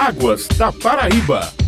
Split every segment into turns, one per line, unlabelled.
Águas da Paraíba.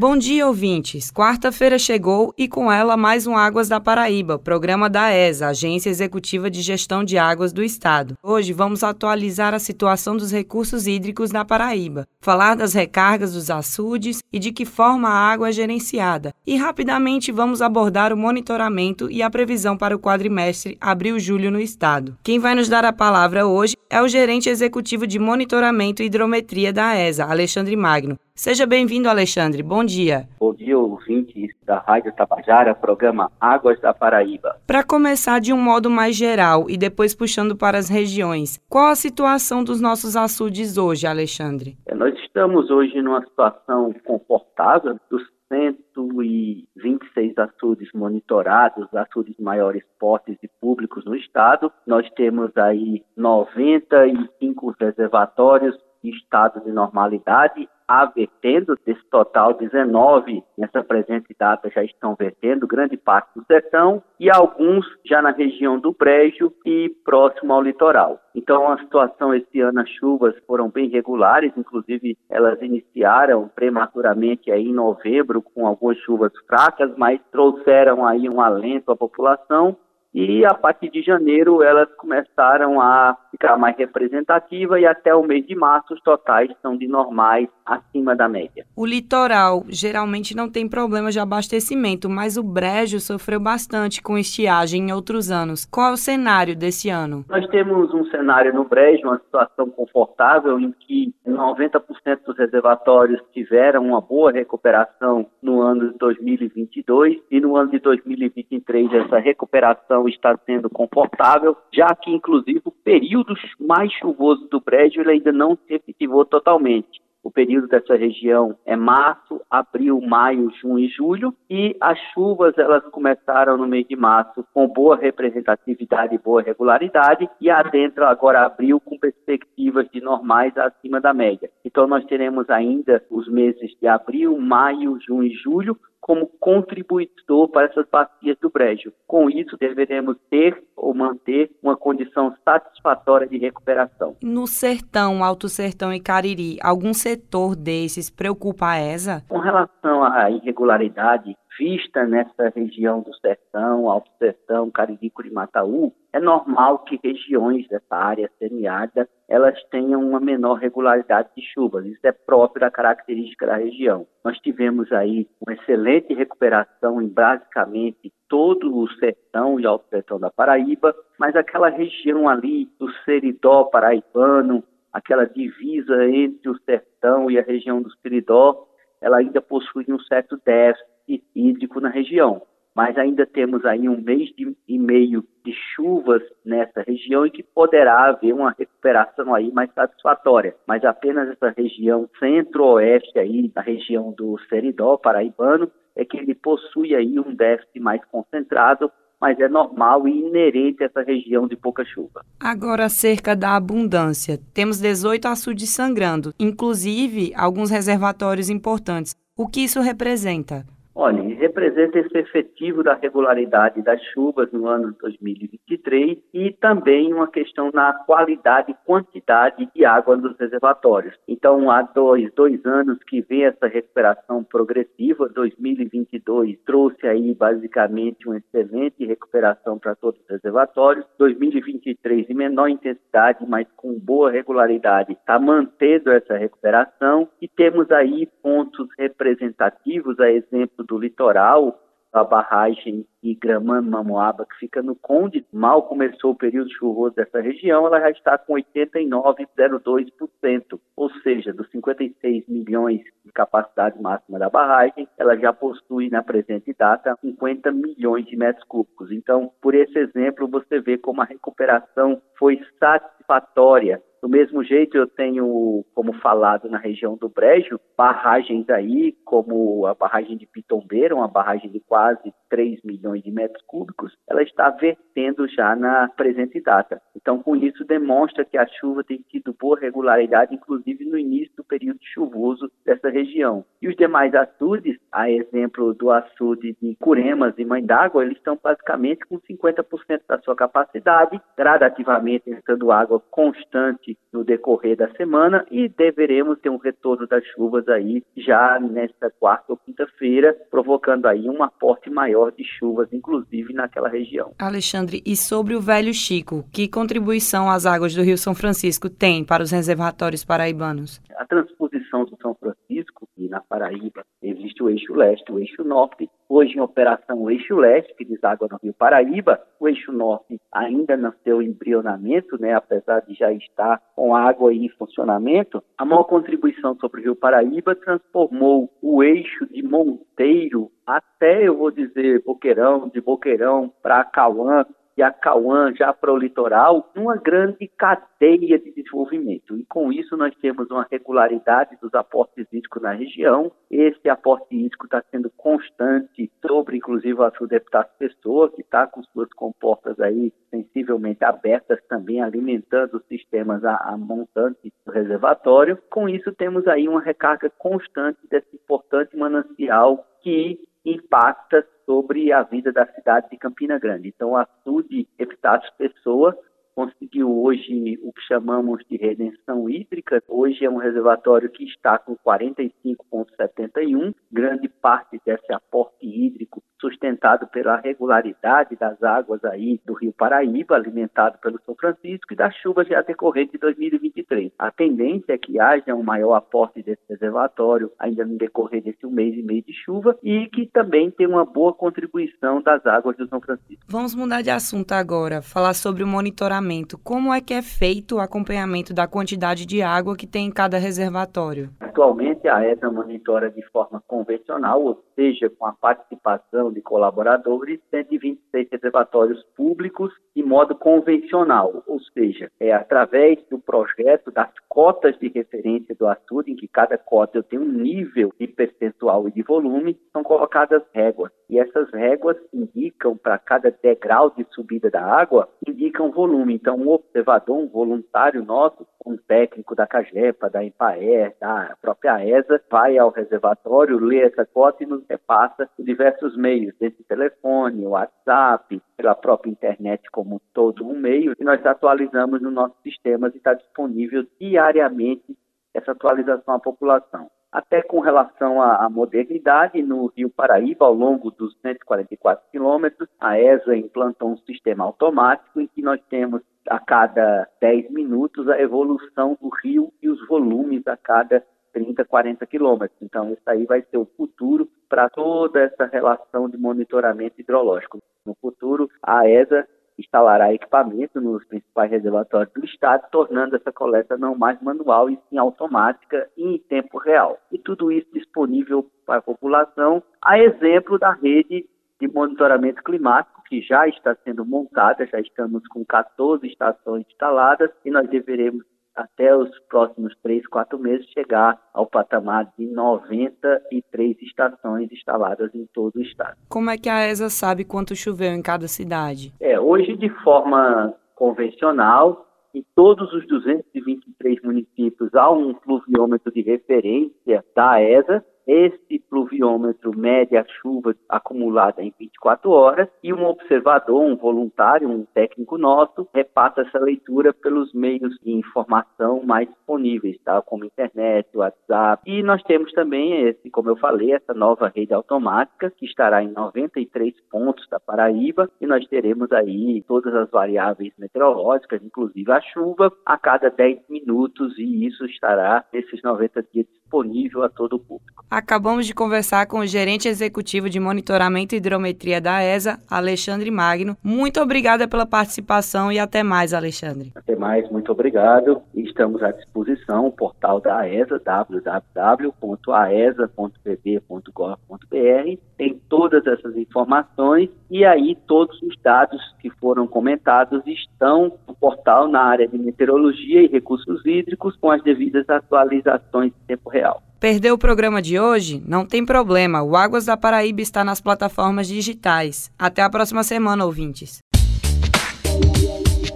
Bom dia, ouvintes. Quarta-feira chegou e com ela mais um Águas da Paraíba, programa da ESA, Agência Executiva de Gestão de Águas do Estado. Hoje vamos atualizar a situação dos recursos hídricos na Paraíba, falar das recargas dos açudes e de que forma a água é gerenciada. E rapidamente vamos abordar o monitoramento e a previsão para o quadrimestre abril-julho no estado. Quem vai nos dar a palavra hoje é o gerente executivo de monitoramento e hidrometria da ESA, Alexandre Magno. Seja bem-vindo, Alexandre. Bom dia.
Bom dia, ouvintes da Rádio Tabajara, programa Águas da Paraíba.
Para começar de um modo mais geral e depois puxando para as regiões, qual a situação dos nossos açudes hoje, Alexandre?
É, nós estamos hoje numa situação confortável dos 126 açudes monitorados, açudes maiores portes e públicos no estado. Nós temos aí 95 reservatórios em estado de normalidade a vertendo, desse total 19 nessa presente data já estão vertendo, grande parte do sertão e alguns já na região do Brejo e próximo ao litoral. Então a situação esse ano as chuvas foram bem regulares, inclusive elas iniciaram prematuramente aí em novembro com algumas chuvas fracas, mas trouxeram aí um alento à população e a partir de janeiro elas começaram a ficar mais representativa e até o mês de março os totais são de normais acima da média.
O litoral geralmente não tem problema de abastecimento, mas o Brejo sofreu bastante com estiagem em outros anos. Qual é o cenário desse ano?
Nós temos um cenário no Brejo, uma situação confortável em que 90% dos reservatórios tiveram uma boa recuperação no ano de 2022 e no ano de 2023 essa recuperação está sendo confortável, já que inclusive o período mais chuvoso do Brejo ainda não se efetivou totalmente. O período dessa região é março, abril, maio, junho e julho, e as chuvas elas começaram no mês de março com boa representatividade e boa regularidade e adentro agora abril com perspectivas de normais acima da média. Então nós teremos ainda os meses de abril, maio, junho e julho como contribuidor para essas bacias do Brejo. Com isso, deveremos ter ou manter uma condição satisfatória de recuperação.
No Sertão, Alto Sertão e Cariri, algum setor desses preocupa a ESA?
Com relação à irregularidade vista nessa região do Sertão, Alto Sertão, Cariri, Curimataú, é normal que regiões dessa área semiárida elas tenham uma menor regularidade de chuvas. Isso é próprio da característica da região. Nós tivemos aí uma excelente recuperação em basicamente todo o sertão e alto sertão da Paraíba, mas aquela região ali do Seridó paraibano, aquela divisa entre o sertão e a região do Seridó, ela ainda possui um certo déficit hídrico na região mas ainda temos aí um mês de, e meio de chuvas nessa região e que poderá haver uma recuperação aí mais satisfatória. Mas apenas essa região centro-oeste aí, na região do Seridó, paraibano, é que ele possui aí um déficit mais concentrado, mas é normal e inerente a essa região de pouca chuva.
Agora, acerca da abundância, temos 18 açudes sangrando, inclusive alguns reservatórios importantes. O que isso representa?
Olha, representa esse efetivo da regularidade das chuvas no ano de 2023 e também uma questão na qualidade e quantidade de água nos reservatórios. Então, há dois, dois anos que vem essa recuperação progressiva, 2022 trouxe aí basicamente uma excelente recuperação para todos os reservatórios, 2023 de menor intensidade, mas com boa regularidade, está mantendo essa recuperação. E temos aí pontos representativos, a exemplo do litoral, a barragem Igramano Mamoaba, que fica no Conde, mal começou o período chuvoso dessa região, ela já está com 89,02%, ou seja, dos 56 milhões de capacidade máxima da barragem, ela já possui na presente data 50 milhões de metros cúbicos. Então, por esse exemplo, você vê como a recuperação foi satisfatória do mesmo jeito, eu tenho, como falado na região do Brejo, barragens aí, como a barragem de Pitombeira, uma barragem de quase 3 milhões de metros cúbicos, ela está vertendo já na presente data. Então, com isso, demonstra que a chuva tem tido boa regularidade, inclusive no início do período chuvoso dessa região. E os demais açudes, a exemplo do açude de Curemas e Mãe d'Água, eles estão basicamente com 50% da sua capacidade, gradativamente entrando água constante no decorrer da semana e deveremos ter um retorno das chuvas aí já nesta quarta ou quinta-feira, provocando aí um aporte maior de chuvas, inclusive naquela região.
Alexandre, e sobre o Velho Chico, que contribuição as águas do Rio São Francisco têm para os reservatórios paraibanos?
A transposição do São Francisco, e na Paraíba existe o eixo leste, o eixo norte, hoje em operação o eixo leste, que deságua no Rio Paraíba, o eixo norte ainda não seu embrionamento, né, apesar de já estar com água em funcionamento, a maior contribuição sobre o Rio Paraíba transformou o eixo de Monteiro até, eu vou dizer, Boqueirão, de Boqueirão para Cauã, e a Cauã já para o litoral, uma grande cadeia de desenvolvimento. E com isso nós temos uma regularidade dos aportes hídricos na região. Esse aporte hídrico está sendo constante sobre, inclusive, a subdeputado Pessoa, que está com suas comportas aí sensivelmente abertas também, alimentando os sistemas a, a montante do reservatório. Com isso temos aí uma recarga constante desse importante manancial que impacta sobre a vida da cidade de Campina Grande. Então, a SUD Epitácio Pessoa conseguiu hoje o que chamamos de redenção hídrica. Hoje é um reservatório que está com 45,71. Grande parte desse aporte hídrico sustentado pela regularidade das águas aí do Rio Paraíba, alimentado pelo São Francisco, e das chuvas já decorrentes de 2023. A tendência é que haja um maior aporte desse reservatório ainda no decorrer desse mês e meio de chuva e que também tem uma boa contribuição das águas do São Francisco.
Vamos mudar de assunto agora, falar sobre o monitoramento. Como é que é feito o acompanhamento da quantidade de água que tem em cada reservatório?
Atualmente a ESA monitora de forma convencional, ou seja, com a participação de colaboradores, 126 reservatórios públicos de modo convencional, ou seja, é através do projeto das cotas de referência do ASUD, em que cada cota tem um nível de percentual e de volume, são colocadas réguas. E essas réguas indicam para cada degrau de subida da água, indicam volume. Então, um observador, um voluntário nosso, um técnico da CAGEPA, da EMPAER, da própria ESA, vai ao reservatório, lê essa cota e nos repassa diversos meios, desde telefone, WhatsApp, pela própria internet como todo um meio, e nós atualizamos no nosso sistema e está disponível diariamente essa atualização à população. Até com relação à modernidade, no Rio Paraíba, ao longo dos 144 quilômetros, a ESA implantou um sistema automático em que nós temos a cada 10 minutos a evolução do rio e os volumes a cada 30, 40 quilômetros. Então, isso aí vai ser o futuro para toda essa relação de monitoramento hidrológico. No futuro, a ESA instalará equipamento nos principais reservatórios do estado, tornando essa coleta não mais manual e sim automática e em tempo real. E tudo isso disponível para a população, a exemplo da rede de monitoramento climático que já está sendo montada, já estamos com 14 estações instaladas e nós deveremos até os próximos três, quatro meses, chegar ao patamar de 93 estações instaladas em todo o estado.
Como é que a ESA sabe quanto choveu em cada cidade?
É, hoje, de forma convencional, em todos os 223 municípios há um pluviômetro de referência da ESA, esse pluviômetro mede a chuva acumulada em 24 horas e um observador, um voluntário, um técnico nosso, repassa essa leitura pelos meios de informação mais disponíveis, tá? como internet, WhatsApp. E nós temos também, esse, como eu falei, essa nova rede automática que estará em 93 pontos da Paraíba e nós teremos aí todas as variáveis meteorológicas, inclusive a chuva, a cada 10 minutos e isso estará nesses 90 dias disponível a todo o público.
Acabamos de conversar com o gerente executivo de monitoramento e hidrometria da ESA, Alexandre Magno. Muito obrigada pela participação e até mais, Alexandre.
Até mais, muito obrigado. Estamos à disposição, o portal da ESA, www.aesa.pb.gov.br, tem todas essas informações e aí todos os dados que foram comentados estão no portal na área de meteorologia e recursos hídricos com as devidas atualizações em tempo real.
Perdeu o programa de hoje? Não tem problema, o Águas da Paraíba está nas plataformas digitais. Até a próxima semana, ouvintes.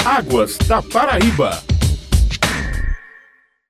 Águas da Paraíba.